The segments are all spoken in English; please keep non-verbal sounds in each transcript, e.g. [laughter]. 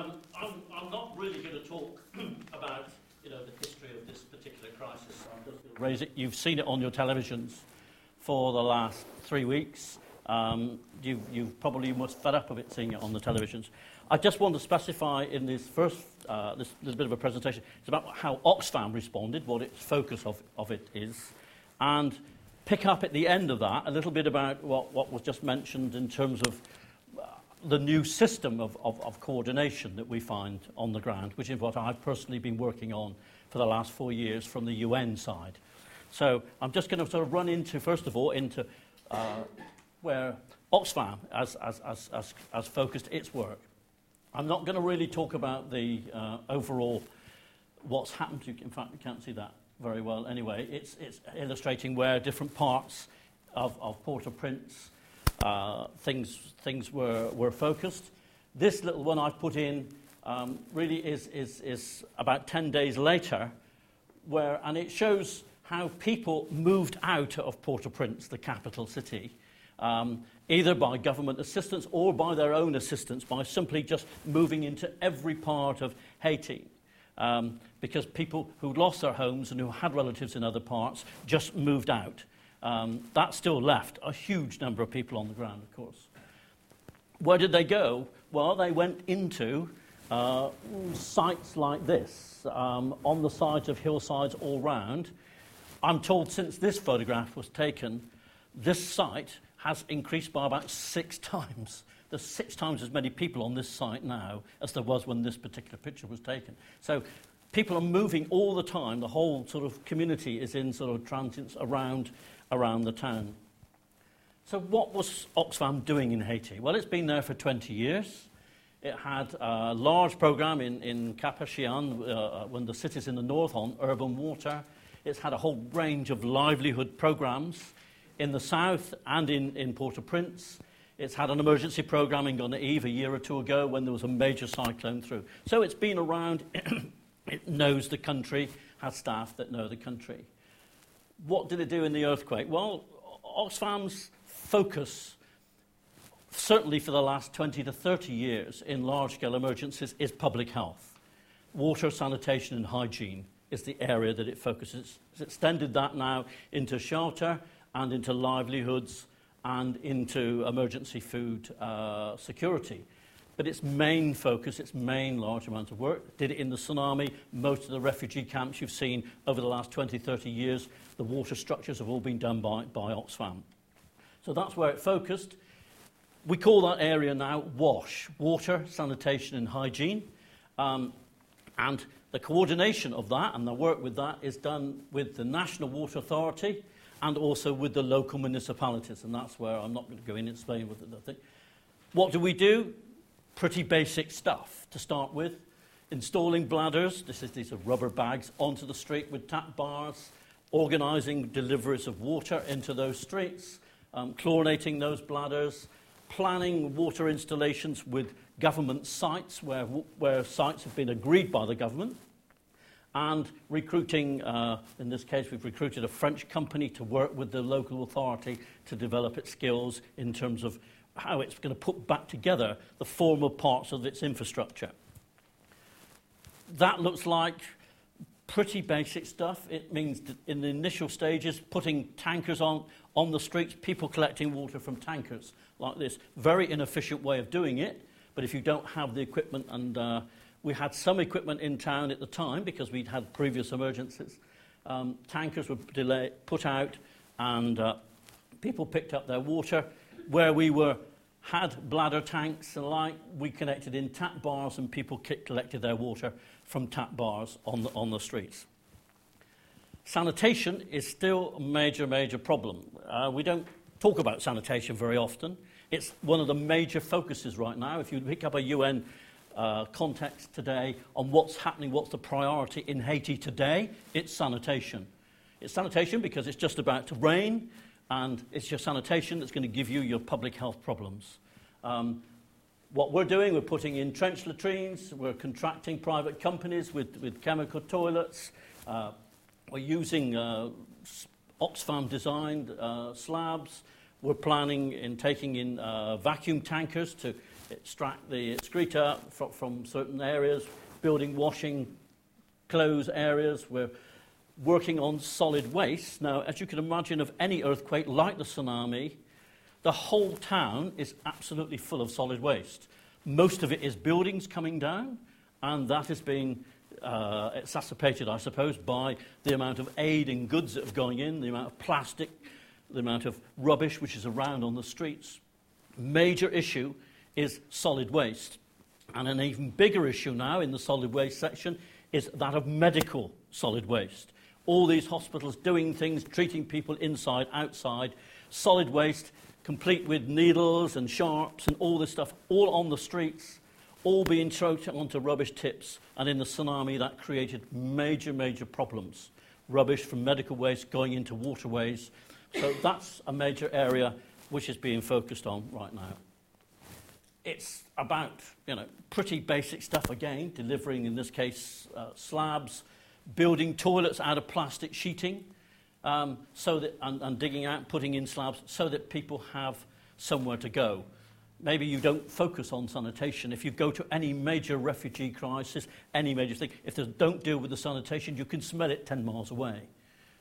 Um, I'm, I'm, not really going to talk [clears throat] about you know, the history of this particular crisis. Raise it. You've seen it on your televisions for the last three weeks. Um, you've, you've, probably must fed up of it seeing it on the televisions. I just want to specify in this first uh, this little bit of a presentation. It's about how Oxfam responded, what its focus of, of it is, and pick up at the end of that a little bit about what, what was just mentioned in terms of the new system of, of, of coordination that we find on the ground, which is what I've personally been working on for the last four years from the UN side. So I'm just going to sort of run into, first of all, into uh, where Oxfam has, has, has, has, focused its work. I'm not going to really talk about the uh, overall what's happened. To, in fact, you can't see that very well anyway. It's, it's illustrating where different parts of, of Port-au-Prince uh, things, things were, were focused. This little one I've put in um, really is, is, is about 10 days later, where, and it shows how people moved out of Port-au-Prince, the capital city, um, either by government assistance or by their own assistance, by simply just moving into every part of Haiti. Um, because people who lost their homes and who had relatives in other parts just moved out. Um, that still left a huge number of people on the ground, of course. Where did they go? Well, they went into uh, sites like this, um, on the sides of hillsides all round. I'm told since this photograph was taken, this site has increased by about six times. There's six times as many people on this site now as there was when this particular picture was taken. So people are moving all the time. The whole sort of community is in sort of transients around, around the town. So what was Oxfam doing in Haiti? Well, it's been there for 20 years. It had a large program in, in Cap-Haïtien, uh, when the cities in the north on urban water. It's had a whole range of livelihood programs in the south and in, in Port-au-Prince. It's had an emergency program in Gonaïves a year or two ago when there was a major cyclone through. So it's been around, [coughs] it knows the country, has staff that know the country. What did it do in the earthquake? Well, Oxfam's focus, certainly for the last 20 to 30 years in large scale emergencies, is public health. Water, sanitation, and hygiene is the area that it focuses. It's extended that now into shelter and into livelihoods and into emergency food uh, security. But its main focus, its main large amount of work, did it in the tsunami. Most of the refugee camps you've seen over the last 20, 30 years, the water structures have all been done by, by Oxfam. So that's where it focused. We call that area now WASH, Water, Sanitation and Hygiene. Um, and the coordination of that and the work with that is done with the National Water Authority, and also with the local municipalities. And that's where I'm not going to go in and explain with it. What do we do? Pretty basic stuff to start with. Installing bladders, this is, these are rubber bags, onto the street with tap bars, organising deliveries of water into those streets, um, chlorinating those bladders, planning water installations with government sites where, where sites have been agreed by the government. And recruiting, uh, in this case, we've recruited a French company to work with the local authority to develop its skills in terms of how it's going to put back together the former parts of its infrastructure. That looks like pretty basic stuff. It means in the initial stages, putting tankers on, on the streets, people collecting water from tankers like this. Very inefficient way of doing it, but if you don't have the equipment and uh, we had some equipment in town at the time because we'd had previous emergencies. Um, tankers were delay, put out and uh, people picked up their water. Where we were, had bladder tanks and like, we connected in tap bars and people collected their water from tap bars on the, on the streets. Sanitation is still a major, major problem. Uh, we don't talk about sanitation very often. It's one of the major focuses right now. If you pick up a UN uh, context today on what's happening, what's the priority in Haiti today, it's sanitation. It's sanitation because it's just about to rain, and it's your sanitation that's going to give you your public health problems. Um, what we're doing, we're putting in trench latrines, we're contracting private companies with, with chemical toilets, uh, we're using uh, Oxfam designed uh, slabs, we're planning in taking in uh, vacuum tankers to extract the excreta from, from certain areas, building, washing, clothes areas. We're working on solid waste. Now, as you can imagine, of any earthquake like the tsunami, the whole town is absolutely full of solid waste. Most of it is buildings coming down, and that is being uh, exacerbated, I suppose, by the amount of aid and goods that are going in, the amount of plastic, the amount of rubbish which is around on the streets. Major issue is solid waste. And an even bigger issue now in the solid waste section is that of medical solid waste. All these hospitals doing things, treating people inside, outside, solid waste, complete with needles and sharps and all this stuff, all on the streets all being thrown onto rubbish tips. And in the tsunami, that created major, major problems. Rubbish from medical waste going into waterways. So that's a major area which is being focused on right now. It's about, you know, pretty basic stuff again, delivering, in this case, uh, slabs, building toilets out of plastic sheeting, um, so that, and, and digging out, putting in slabs, so that people have somewhere to go maybe you don't focus on sanitation. If you go to any major refugee crisis, any major thing, if they don't deal with the sanitation, you can smell it 10 miles away.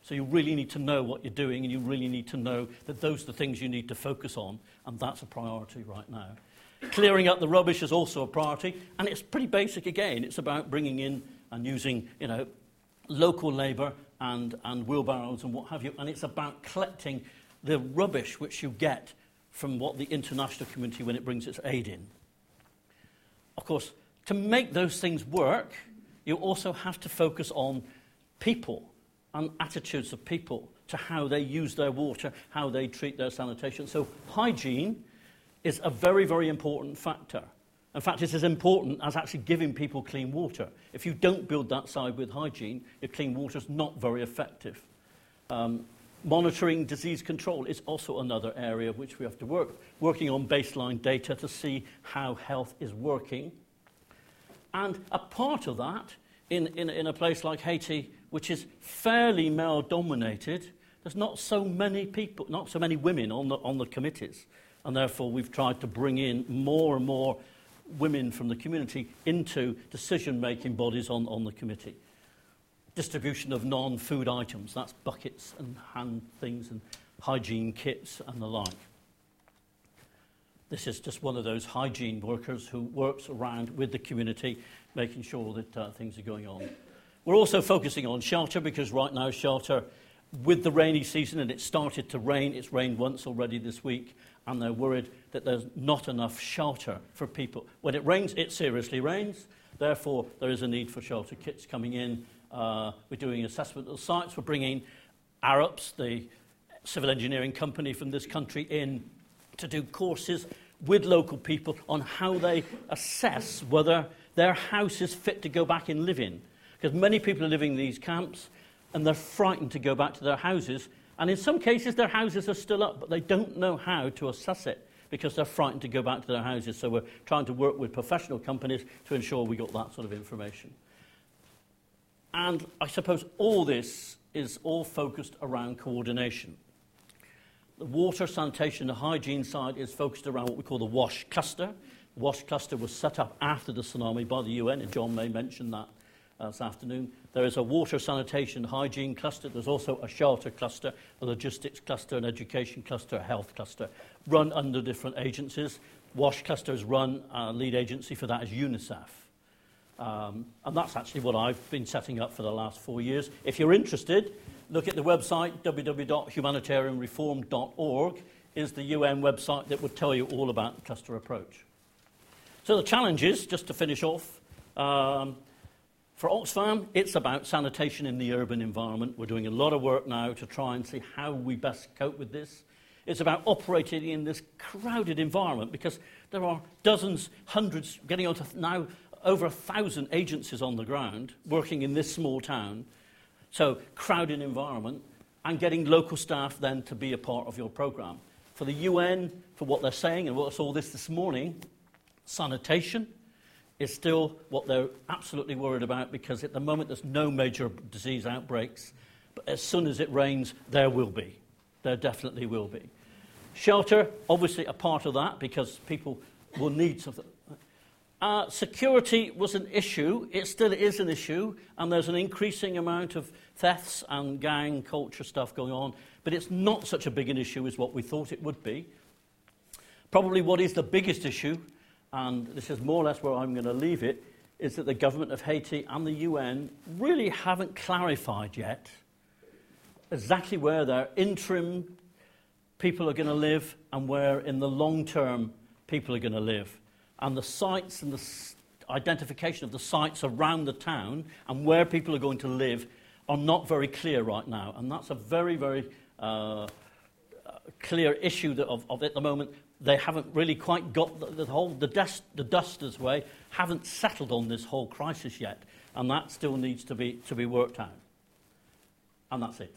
So you really need to know what you're doing, and you really need to know that those are the things you need to focus on, and that's a priority right now. Clearing up the rubbish is also a priority, and it's pretty basic again. It's about bringing in and using, you know, local labour and, and wheelbarrows and what have you, and it's about collecting the rubbish which you get from what the international community when it brings its aid in. Of course, to make those things work, you also have to focus on people and attitudes of people to how they use their water, how they treat their sanitation. So, hygiene is a very, very important factor. In fact, it's as important as actually giving people clean water. If you don't build that side with hygiene, your clean water is not very effective. Um, Monitoring disease control is also another area which we have to work, working on baseline data to see how health is working. And a part of that, in, in, in a place like Haiti, which is fairly male dominated, there's not so many people, not so many women on the, on the committees. And therefore, we've tried to bring in more and more women from the community into decision making bodies on, on the committee distribution of non-food items. That's buckets and hand things and hygiene kits and the like. This is just one of those hygiene workers who works around with the community, making sure that uh, things are going on. We're also focusing on shelter because right now shelter, with the rainy season, and it started to rain, it's rained once already this week, and they're worried that there's not enough shelter for people. When it rains, it seriously rains. Therefore, there is a need for shelter kits coming in uh, we're doing assessment of sites. We're bringing Arups, the civil engineering company from this country, in to do courses with local people on how they assess whether their house is fit to go back and live in. Because many people are living in these camps and they're frightened to go back to their houses. And in some cases, their houses are still up, but they don't know how to assess it because they're frightened to go back to their houses. So we're trying to work with professional companies to ensure we got that sort of information. And I suppose all this is all focused around coordination. The water, sanitation, and hygiene side is focused around what we call the WASH cluster. The WASH cluster was set up after the tsunami by the UN, and John May mentioned that this afternoon. There is a water, sanitation, hygiene cluster. There's also a shelter cluster, a logistics cluster, an education cluster, a health cluster, run under different agencies. WASH cluster is run, uh, lead agency for that is UNICEF. Um, and that's actually what I've been setting up for the last four years. If you're interested, look at the website www.humanitarianreform.org is the UN website that would tell you all about the cluster approach. So the challenges, just to finish off, um, for Oxfam, it's about sanitation in the urban environment. We're doing a lot of work now to try and see how we best cope with this. It's about operating in this crowded environment because there are dozens, hundreds, getting on to now over a thousand agencies on the ground working in this small town. So, crowded environment, and getting local staff then to be a part of your program. For the UN, for what they're saying, and what I saw this this morning, sanitation is still what they're absolutely worried about because at the moment there's no major disease outbreaks. But as soon as it rains, there will be. There definitely will be. Shelter, obviously, a part of that because people will need something. Uh, security was an issue. It still is an issue, and there's an increasing amount of thefts and gang culture stuff going on, but it's not such a big an issue as what we thought it would be. Probably what is the biggest issue, and this is more or less where I'm going to leave it, is that the government of Haiti and the UN really haven't clarified yet exactly where their interim people are going to live and where in the long term people are going to live. And the sites and the identification of the sites around the town and where people are going to live are not very clear right now. And that's a very, very uh, clear issue of, of at the moment. They haven't really quite got the, the whole, the, dust, the dusters way, haven't settled on this whole crisis yet. And that still needs to be, to be worked out. And that's it.